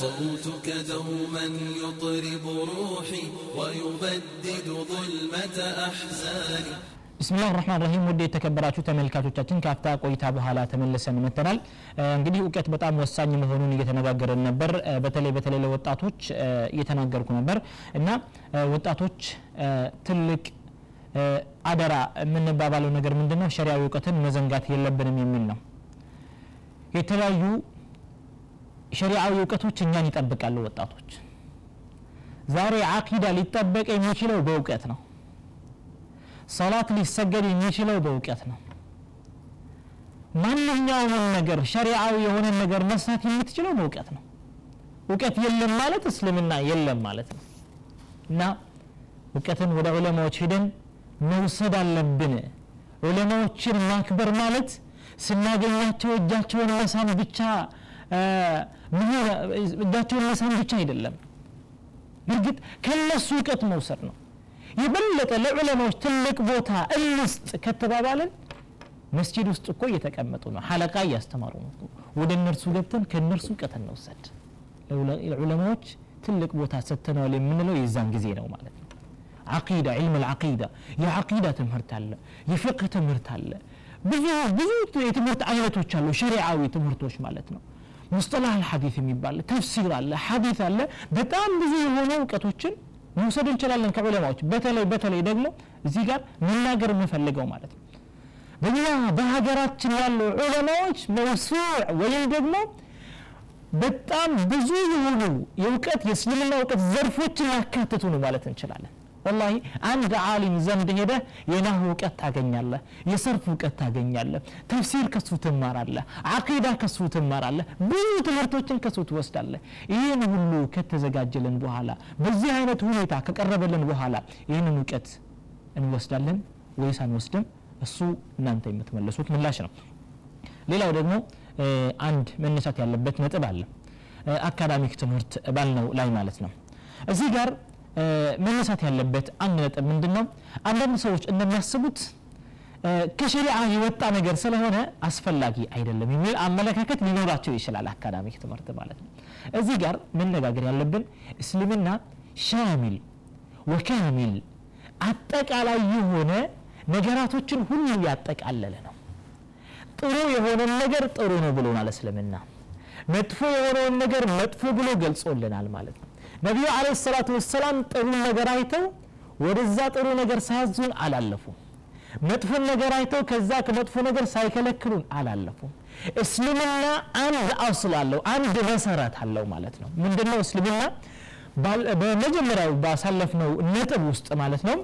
صوتك دوما يطرب روحي ويبدد ظلمة أحزاني ብስሚላህ ራህማን ረሂም ውድ የተከበራችሁ ተመልካቾቻችን ከአፍታ ቆይታ በኋላ ተመልሰን መጥተናል እንግዲህ እውቀት በጣም ወሳኝ መሆኑን እየተነጋገረን ነበር በተለይ በተለይ ለወጣቶች እየተናገርኩ ነበር እና ወጣቶች ትልቅ አደራ የምንባባለው ነገር ምንድን ነው ሸሪያዊ እውቀትን መዘንጋት የለብንም የሚል ነው የተለያዩ ሸሪዓዊ እውቀቶች እኛን ይጠብቃሉ ወጣቶች። ዛሬ አቂዳ ሊጠበቅ የሚችለው በእውቀት ነው። ሰላት ሊሰገድ የሚችለው በእውቀት ነው። ማንኛውም ነገር ሸሪዓዊ የሆነ ነገር መስራት የምትችለው በእውቀት ነው። እውቀት የለም ማለት እስልምና የለም ማለት ነው። እና እውቀትን ወደ ዑለማዎች ሂደን መውሰድ አለብን። ዑለማዎችን ማክበር ማለት ስናገኛቸው እጃቸውን መሳም ብቻ እጃቸውን መሳም ብቻ አይደለም። እርግጥ ከነሱ እውቀት መውሰድ ነው። የበለጠ ለዑለማዎች ትልቅ ቦታ እንስጥ ከተባባልን መስጂድ ውስጥ እኮ እየተቀመጡ ነው። ሐለቃ እያስተማሩ ነው ወደ እነርሱ ገብተን ከእነርሱ እውቀት እንውሰድ። ለዑለማዎች ትልቅ ቦታ ሰጥተነዋል የምንለው የዛን ጊዜ ነው ማለት ነው። አቂዳ ዒልም ልዓቂዳ የዓቂዳ ትምህርት አለ የፍቅህ ትምህርት አለ። ብዙ ብዙ የትምህርት አይነቶች አሉ ሸሪዓዊ ትምህርቶች ማለት ነው ሙስጠላህ አልሐዲት የሚባል ተፍሲር አለ ሐዲት አለ። በጣም ብዙ የሆኑ እውቀቶችን መውሰድ እንችላለን ከዑለማዎች። በተለይ በተለይ ደግሞ እዚህ ጋር መናገር የምፈልገው ማለት ነው። በእኛ በሀገራችን ያሉ ዑለማዎች መውሱዕ ወይም ደግሞ በጣም ብዙ የሆኑ የእውቀት የእስልምና እውቀት ዘርፎችን ያካትቱ ነው ማለት እንችላለን ወላሂ አንድ ዓሊም ዘንድ ሄደ የናሁ እውቀት ታገኛለህ የሰርፍ እውቀት ታገኛለህ ተፍሲር ከሱ ትማራለህ አቂዳ ከሱ ትማራለህ ብዙ ትምህርቶችን ከሱ ትወስዳለህ። ይህን ሁሉ ከተዘጋጀልን በኋላ በዚህ አይነት ሁኔታ ከቀረበልን በኋላ ይህንን እውቀት እንወስዳለን ወይስ አንወስድም? እሱ እናንተ የምትመለሱት ምላሽ ነው። ሌላው ደግሞ አንድ መነሳት ያለበት ነጥብ አለ። አካዳሚክ ትምህርት ባልነው ላይ ማለት ነው። እዚህ ጋር መነሳት ያለበት አንድ ነጥብ ምንድን ነው አንዳንድ ሰዎች እንደሚያስቡት ከሸሪዓ የወጣ ነገር ስለሆነ አስፈላጊ አይደለም የሚል አመለካከት ሊኖራቸው ይችላል አካዳሚክ ትምህርት ማለት ነው። እዚህ ጋር መነጋገር ያለብን እስልምና ሻሚል ወካሚል አጠቃላይ የሆነ ነገራቶችን ሁሉ ያጠቃለለ ነው። ጥሩ የሆነን ነገር ጥሩ ነው ብሎናል እስልምና። መጥፎ የሆነውን ነገር መጥፎ ብሎ ገልጾልናል ማለት ነው ነቢዩ አለ ሰላቱ ወሰላም ጥሩ ነገር አይተው ወደዛ ጥሩ ነገር ሳያዙን አላለፉም። መጥፎን ነገር አይተው ከዛ ከመጥፎ ነገር ሳይከለክሉን አላለፉም። እስልምና አንድ አስል አለው አንድ መሰረት አለው ማለት ነው። ምንድነው እስልምና? በመጀመሪያው ባሳለፍነው ነጥብ ውስጥ ማለት ነው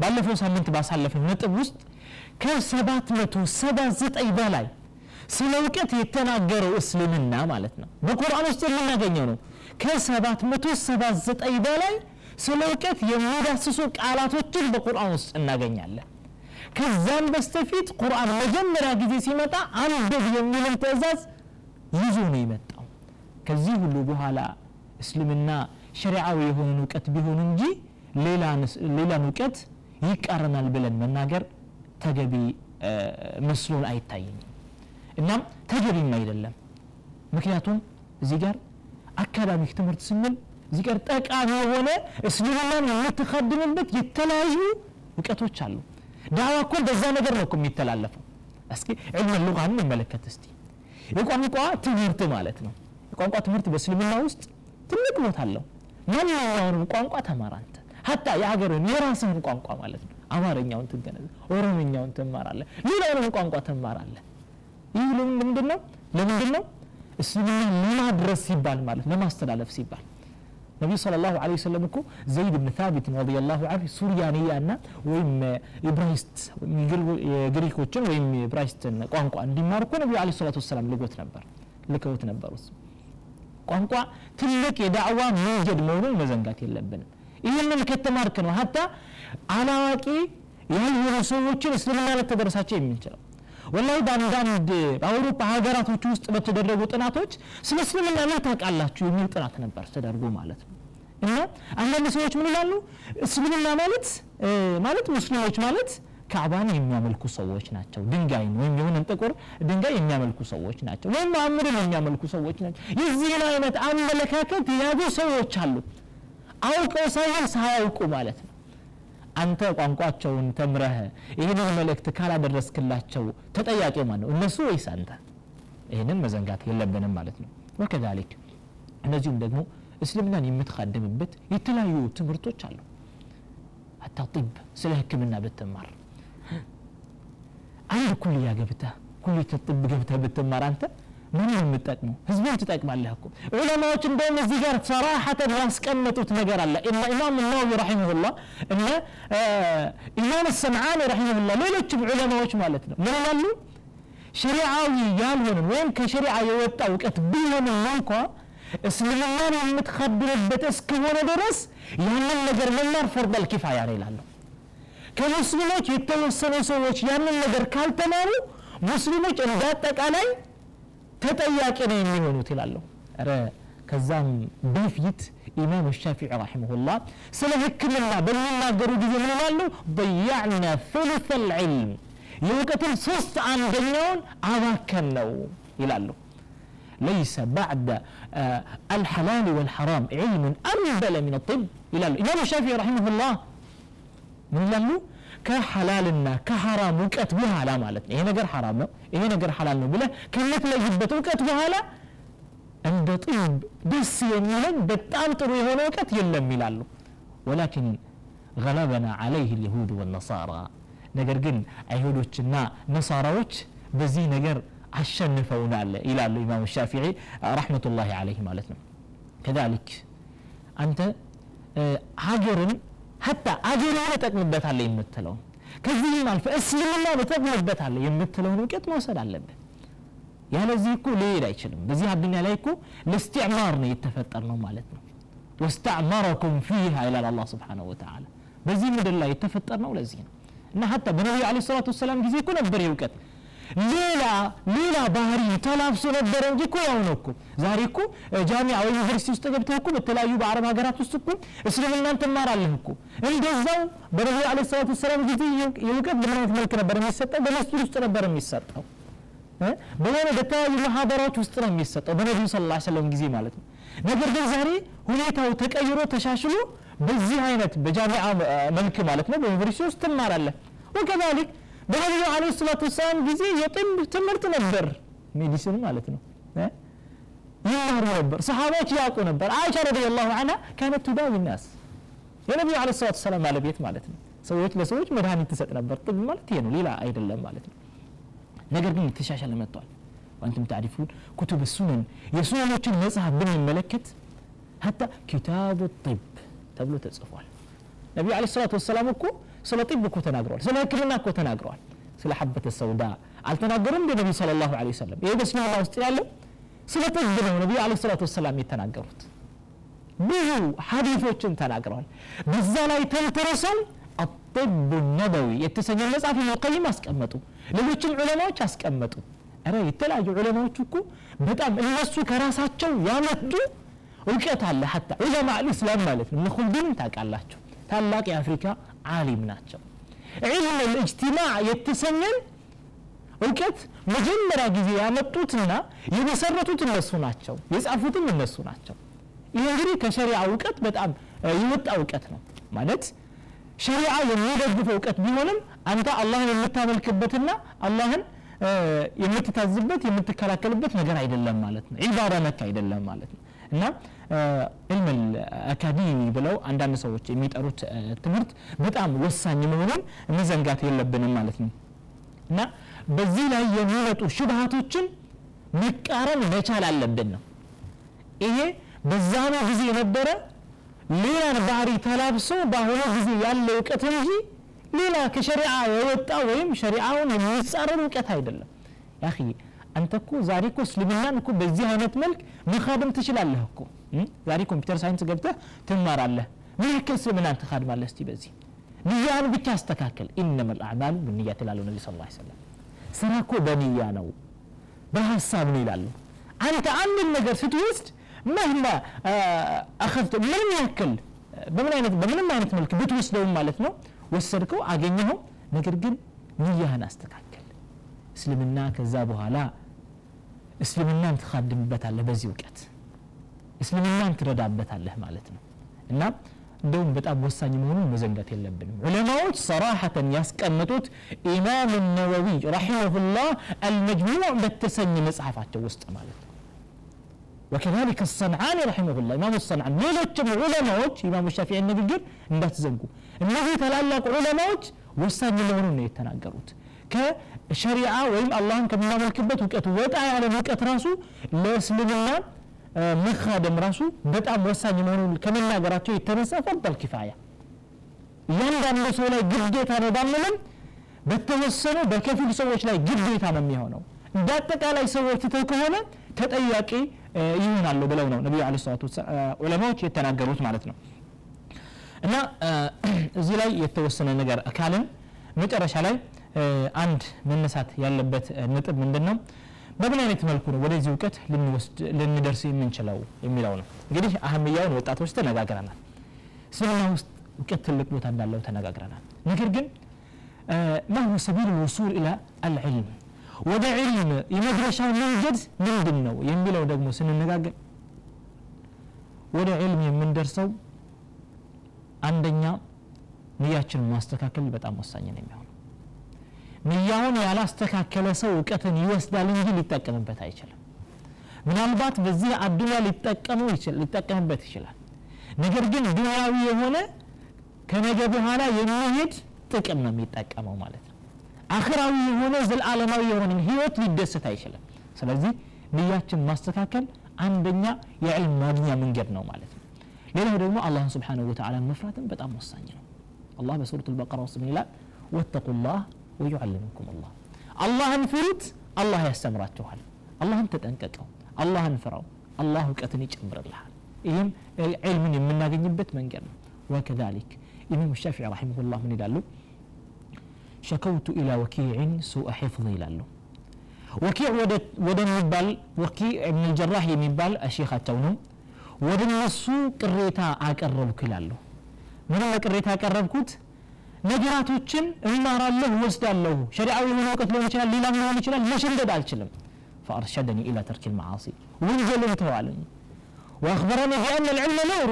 ባለፈው ሳምንት ባሳለፍነው ነጥብ ውስጥ ከ779 በላይ ስለ እውቀት የተናገረው እስልምና ማለት ነው። በቁርአን ውስጥ የምናገኘው ነው ከ779 በላይ ስለ እውቀት የሚዳስሱ ቃላቶችን በቁርአን ውስጥ እናገኛለን። ከዛም በስተፊት ቁርአን መጀመሪያ ጊዜ ሲመጣ አንብብ የሚልን ትእዛዝ ይዞ ነው የመጣው። ከዚህ ሁሉ በኋላ እስልምና ሸሪዓዊ የሆነን እውቀት ቢሆን እንጂ ሌላን እውቀት ይቃረናል ብለን መናገር ተገቢ መስሎን አይታየኝም። እናም ተገቢም አይደለም። ምክንያቱም እዚህ ጋር አካዳሚክ ትምህርት ስንል እዚህ ጋር ጠቃሚ የሆነ እስልምናን የምትካድምበት የተለያዩ እውቀቶች አሉ። ዳዋ እኮ በዛ ነገር ነው የሚተላለፈው። እስኪ ዕልም ሉቃ እንመለከት እስቲ። የቋንቋ ትምህርት ማለት ነው። የቋንቋ ትምህርት በእስልምና ውስጥ ትልቅ ቦታ አለው። ማንኛውንም ቋንቋ ተማር አንተ። ሀታ የሀገርን የራስህን ቋንቋ ማለት ነው። አማርኛውን ትገነዘ ኦሮምኛውን ትማራለህ ሌላውንም ቋንቋ ትማራለህ። ይህ ለምንድን ነው ለምንድን ነው እስልምና ለማድረስ ሲባል ማለት ለማስተላለፍ ሲባል። ነቢዩ ስለ ላሁ ለ ወሰለም እኮ ዘይድ ብን ታቢት ረዲ ላሁ አንሁ ሱሪያንያ ና ወይም ኢብራሂስት የግሪኮችን ወይም የብራይስትን ቋንቋ እንዲማሩ እኮ ነቢዩ ለ ሰላት ወሰላም ልጎት ነበር ልከውት ነበሩ ቋንቋ ትልቅ የዳዕዋ መንገድ መሆኑን መዘንጋት የለብንም። ይህንን ከተማርክ ነው ሀታ አላዋቂ ያልሆኑ ሰዎችን እስልምና ልተደረሳቸው የምንችለው ወላይ በአንዳንድ በአውሮፓ ሀገራቶች ውስጥ በተደረጉ ጥናቶች ስለ እስልምና ምን ታውቃላችሁ የሚል ጥናት ነበር ተደርጎ ማለት ነው። እና አንዳንድ ሰዎች ምን ይላሉ? እስልምና ማለት ማለት ሙስሊሞች ማለት ካዕባን የሚያመልኩ ሰዎች ናቸው። ድንጋይን ወይም የሆነን ጥቁር ድንጋይ የሚያመልኩ ሰዎች ናቸው። ወይም መሐመድን የሚያመልኩ ሰዎች ናቸው። የዚህን አይነት አመለካከት የያዙ ሰዎች አሉ። አውቀው ሳይሆን ሳያውቁ ማለት ነው አንተ ቋንቋቸውን ተምረህ ይህንን መልእክት ካላደረስክላቸው ተጠያቂ ማን ነው? እነሱ ወይስ አንተ? ይህንን መዘንጋት የለብንም ማለት ነው። ወከዛሊክ እነዚሁም ደግሞ እስልምናን የምትካደምበት የተለያዩ ትምህርቶች አሉ። ሀታ ጢብ ስለ ህክምና ብትማር አንድ ኩልያ ገብተህ ኩልየት ጢብ ገብተህ ብትማር አንተ ምን ነው የምትጠቅመው? ህዝብን ትጠቅማለህ እኮ። ዑለማዎች እንደውም እዚህ ጋር ሰራሐተን ያስቀመጡት ነገር አለ። እነ ኢማም ናወዊ ረሒመሁላህ እነ ኢማም ሰምዓኒ ረሒመሁላህ ሌሎችም ዑለማዎች ማለት ነው። ምን ይላሉ? ሸሪዓዊ ያልሆንን ወይም ከሸሪዓ የወጣ እውቀት ቢሆንም እንኳ እስልምናን የምትከድምበት እስከሆነ ድረስ ያንን ነገር መማር ፈርደል ኪፋያ ነው ይላሉ። ከሙስሊሞች የተወሰኑ ሰዎች ያንን ነገር ካልተማሩ ሙስሊሞች እንደ አጠቃላይ ተጠያቂ ነው የሚሆኑት ይላሉ ረ ከዛም በፊት ኢማም ሻፊዒ ረሒመሁላህ ስለ ህክምና በሚናገሩ ጊዜ ምን ይላሉ ضيعنا ثلث العلم የእውቀትን ሶስት አንደኛውን አባከን ነው ይላሉ ليس بعد آه الحلال والحرام علم أنبل من الطب ይላሉ ኢማም ሻፊዒ ረሒመሁላህ ምን ይላሉ ከሐላልና ከሐራም እውቀት በኋላ ማለት ነው ይሄ ነገር ሐራም ነው ይሄ ነገር ሐላል ነው ብለ ከምትለይበት እውቀት በኋላ እንደ ጥብ ደስ የሚለን በጣም ጥሩ የሆነ እውቀት የለም ይላሉ ወላኪን ገለበና አለይህ ልሁድ ወነሳራ ነገር ግን አይሁዶችና ነሳራዎች በዚህ ነገር አሸንፈውናል ይላሉ ኢማም ሻፊዒ ረሕመቱላህ አለይህ ማለት ነው ከዛሊክ አንተ ሀገርን ሀታ አገርን እጠቅምበታለሁ የምትለውን ከዚህም አልፈ እስልምና እጠቅምበታለሁ የምትለውን እውቀት መውሰድ አለብህ ያለዚህ እኮ ሊሄድ አይችልም በዚህ አዱኒያ ላይ እኮ ለስትዕማር ነው የተፈጠር ነው ማለት ነው ወስተዕመረኩም ፊሃ ይላል አላህ ስብሓንሁ ወተዓላ በዚህ ምድር ላይ የተፈጠር ነው ለዚህ ነው እና ሀታ በነቢዩ ለ ሰላቱ ወሰላም ጊዜ እኮ ነበር የእውቀት ሌላ ሌላ ባህሪ ተላብሶ ነበረ እንጂ እኮ ያው ነው እኮ። ዛሬ እኮ ጃሚያ ወይ ዩኒቨርሲቲ ውስጥ ገብተህ እኮ በተለያዩ በአረብ ሀገራት ውስጥ እኮ እስልምናን ትማራለህ እኮ። እንደዛው በነቢዩ አለ ሰላት ወሰላም ጊዜ የእውቀት በምን መልክ ነበር የሚሰጠው። በመስጊድ ውስጥ ነበር የሚሰጠው። በሆነ በተለያዩ ማህበራዎች ውስጥ ነው የሚሰጠው። በነቢዩ ስለ ላ ሰለም ጊዜ ማለት ነው። ነገር ግን ዛሬ ሁኔታው ተቀይሮ ተሻሽሎ በዚህ አይነት በጃሚዓ መልክ ማለት ነው በዩኒቨርሲቲ ውስጥ ትማራለህ። ወከዛሊክ በነቢዩ አለ ሰላት ወሰላም ጊዜ የጥብ ትምህርት ነበር። ሜዲሲን ማለት ነው። ይማሩ ነበር። ሰሃባዎች ያውቁ ነበር። አይሻ ረዲየላሁ ዐንሃ ካነት ቱዳዊ ናስ የነቢዩ አለ ሰላት ወሰላም ባለቤት ማለት ነው። ሰዎች ለሰዎች መድኃኒት ትሰጥ ነበር። ጥብ ማለት ይሄ ነው። ሌላ አይደለም ማለት ነው። ነገር ግን የተሻሻለ መጥቷል። ወአንቱም ታሪፉን ኩቱብ ሱነን የሱነኖችን መጽሐፍ ብንመለከት ሀታ ኪታቡ ጢብ ተብሎ ተጽፏል። ነቢዩ አለ ሰላት ወሰላም እኮ ስለ ጢብ እኮ ተናግረዋል ስለ ህክምና እኮ ተናግረዋል ስለ ሐበተ ሰውዳ አልተናገሩም እንደ ነቢዩ ስለ ላሁ ለ ወሰለም? ይህ በእስልምና ውስጥ ያለው ስለ ጢብ ነው ነቢዩ አለ ሰላት ወሰላም የተናገሩት። ብዙ ሀዲቶችን ተናግረዋል በዛ ላይ ተንተረሰው አጢቡ ነበዊ የተሰኘ መጽሐፍ ቀይም አስቀመጡ ሌሎችም ዑለማዎች አስቀመጡ። ረ የተለያዩ ዑለማዎች እኮ በጣም እነሱ ከራሳቸው ያመጡ እውቀት አለ። ሀታ ዑለማ አልእስላም ማለት ነው። እነ ታውቃላቸው ታላቅ የአፍሪካ ዓሊም ናቸው። ዒልም ልእጅትማዕ የተሰኘን እውቀት መጀመሪያ ጊዜ ያመጡትና የመሰረቱት እነሱ ናቸው የጻፉትም እነሱ ናቸው። ይህ እንግዲህ ከሸሪዓ እውቀት በጣም የወጣ እውቀት ነው። ማለት ሸሪዓ የሚደግፈው እውቀት ቢሆንም አንተ አላህን የምታመልክበትና አላህን የምትታዝበት የምትከላከልበት ነገር አይደለም ማለት ነው። ዒባዳ ነክ አይደለም ማለት ነው እና ዕልም አካዴሚ ብለው አንዳንድ ሰዎች የሚጠሩት ትምህርት በጣም ወሳኝ መሆኑን መዘንጋት የለብንም ማለት ነው። እና በዚህ ላይ የሚመጡ ሽብሃቶችን መቃረን መቻል አለብን ነው። ይሄ በዛኑ ጊዜ የነበረ ሌላን ባህሪ ተላብሶ በአሁኑ ጊዜ ያለ እውቀት እንጂ ሌላ ከሸሪዓ የወጣ ወይም ሸሪዓውን የሚጻረር እውቀት አይደለም። ያ አንተ እኮ ዛሬ እኮ እስልምናን እኮ በዚህ አይነት መልክ መካደም ትችላለህ እኮ። ዛሬ computer science ገብተህ ትማራለህ። ምን ያክል እስልምናን ትካድማለህ እስቲ በዚህ? ኒያን ብቻ አስተካከል إنما الأعمال بالنيات ይላሉ ነቢ ስ ሰለም ስራ እኮ በንያ ነው በሀሳብ ነው ይላሉ። አንተ አንድን ነገር ስትወስድ መህማ አኸፍተ ምንም ያክል በምን አይነት በምንም አይነት መልክ ብትወስደውም ማለት ነው ወሰድከው አገኘኸው። ነገር ግን ንያህን አስተካከል እስልምና ከዛ በኋላ እስልምናን ትካድምበታለህ በዚህ እውቀት እስልምናን ትረዳበታለህ ማለት ነው እና እንደውም በጣም ወሳኝ መሆኑን መዘንጋት የለብንም ዑለማዎች ሰራሐተን ያስቀመጡት ኢማም ነወዊ ረሒመሁላህ አልመጅሙዕ በተሰኘ መጽሐፋቸው ውስጥ ማለት ነው وكذلك الصنعاني رحمه الله إمام الصنعاني ሌሎችም ዑለማዎች ኢማሙ ሻፊዒ ንግግር እንዳትዘንጉ እነዚህ ታላላቅ ዑለማዎች ወሳኝ መሆኑን ነው የተናገሩት ከሸሪዓ ወይም አላህን ከምናመልክበት እውቀት ወጣ ያለ እውቀት ራሱ ለእስልምና መካደም ራሱ በጣም ወሳኝ መሆኑን ከመናገራቸው የተነሳ ፈበል ኪፋያ። እያንዳንዱ ሰው ላይ ግዴታ ነው ባንልም በተወሰኑ በከፊል ሰዎች ላይ ግዴታ ነው የሚሆነው። እንደ አጠቃላይ ሰዎች ትተው ከሆነ ተጠያቂ ይሆናሉ ብለው ነው ነቢዩ ለ ሰላት ዑለማዎች የተናገሩት ማለት ነው። እና እዚህ ላይ የተወሰነ ነገር ካልን መጨረሻ ላይ አንድ መነሳት ያለበት ነጥብ ምንድን ነው? በምን አይነት መልኩ ነው ወደዚህ እውቀት ልንደርስ የምንችለው የሚለው ነው። እንግዲህ አህምያውን ወጣቶች ተነጋግረናል። እስልምና ውስጥ እውቀት ትልቅ ቦታ እንዳለው ተነጋግረናል። ነገር ግን ማሁ ሰቢል ልውሱል ኢላ አልዕልም ወደ ዕልም የመድረሻው መንገድ ምንድን ነው የሚለው ደግሞ ስንነጋገር ወደ ዕልም የምንደርሰው አንደኛ ንያችን ማስተካከል በጣም ወሳኝ ነው የሚሆነው ንያውን ያላስተካከለ ሰው እውቀትን ይወስዳል እንጂ ሊጠቀምበት አይችልም። ምናልባት በዚህ አዱኒያ ሊጠቀምበት ይችላል። ነገር ግን ዱንያዊ የሆነ ከነገ በኋላ የሚሄድ ጥቅም ነው የሚጠቀመው ማለት ነው። አክራዊ የሆነ ዘልዓለማዊ የሆነ ህይወት ሊደሰት አይችልም። ስለዚህ ንያችን ማስተካከል አንደኛ የዕልም ማግኛ መንገድ ነው ማለት ነው። ሌላው ደግሞ አላህን ስብሓንሁ ወተዓላ መፍራትን በጣም ወሳኝ ነው። አላህ በሱረት ልበቀራ ውስጥ ምን ይላል? ወተቁ ላህ ወዩዓልምኩም አላህ አላህን ፍሩት አላህ ያስተምራችኋል አላህን ተጠንቀቀው አላህን ፍራው አላህ እውቀትን ይጨምርልሃል ይህም ዕልምን የምናገኝበት መንገድ ነው ወከዛሊክ ኢማም ሻፊዒ ረሒመሁላህ ምን ይላሉ ሸከውቱ ኢላ ወኪዕን ሱአ ሒፍظ ይላሉ ወኪዕ ወደሚባል ወኪዕ እብን ልጀራህ የሚባል ሼኻቸው ነው ወደ እነሱ ቅሬታ አቀረብኩ ይላሉ። ምንም ቅሬታ ያቀረብኩት ነገራቶችን እማራለሁ ወስዳለሁ ሸሪዓዊ የሆነ እውቀት ሊሆን ይችላል ሌላም ሊሆን ይችላል መሸንደድ አልችልም فأرشدني إلى ترك المعاصي وانزل توالن وأخبرني بأن العلم نور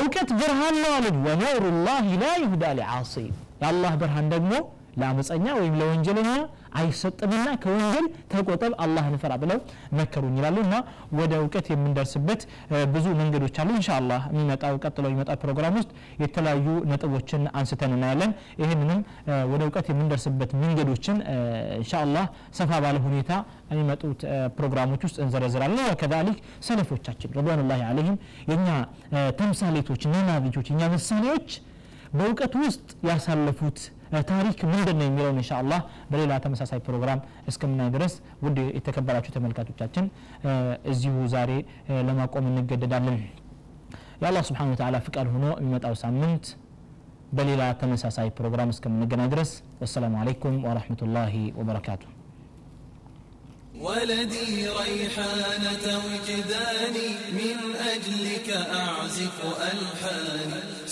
እውቀት ብርሃን ነው አሉኝ ወኑሩ ላህ ላ ይሁዳ ሊዓሲ የአላህ ብርሃን ደግሞ ለአመፀኛ ወይም ለወንጀለኛ አይሰጥምና ከወንጀል ተቆጠብ አላህን ፍራ ብለው መከሩኝ ይላሉ። እና ወደ እውቀት የምንደርስበት ብዙ መንገዶች አሉ። እንሻ አላህ የሚመጣው ቀጥሎ የሚመጣው ፕሮግራም ውስጥ የተለያዩ ነጥቦችን አንስተን እናያለን። ይህንንም ወደ እውቀት የምንደርስበት መንገዶችን እንሻ አላህ ሰፋ ባለ ሁኔታ የሚመጡት ፕሮግራሞች ውስጥ እንዘረዝራለን። ወከዛሊክ ሰለፎቻችን ረድዋኑላሂ አለይህም የእኛ ተምሳሌቶች ነናቢጆች እኛ ምሳሌዎች በእውቀት ውስጥ ያሳለፉት ታሪክ ምንድን ነው የሚለውን እንሻ አላህ በሌላ ተመሳሳይ ፕሮግራም እስከምናይ ድረስ ውድ የተከበራችሁ ተመልካቾቻችን እዚሁ ዛሬ ለማቆም እንገደዳለን የአላህ ስብሓን ወተላ ፍቃድ ሆኖ የሚመጣው ሳምንት በሌላ ተመሳሳይ ፕሮግራም እስከምንገናኝ ድረስ ወሰላሙ አለይኩም ወረሕመቱላሂ ወበረካቱሁ ولدي ريحانة وجداني من أجلك أعزف ألحاني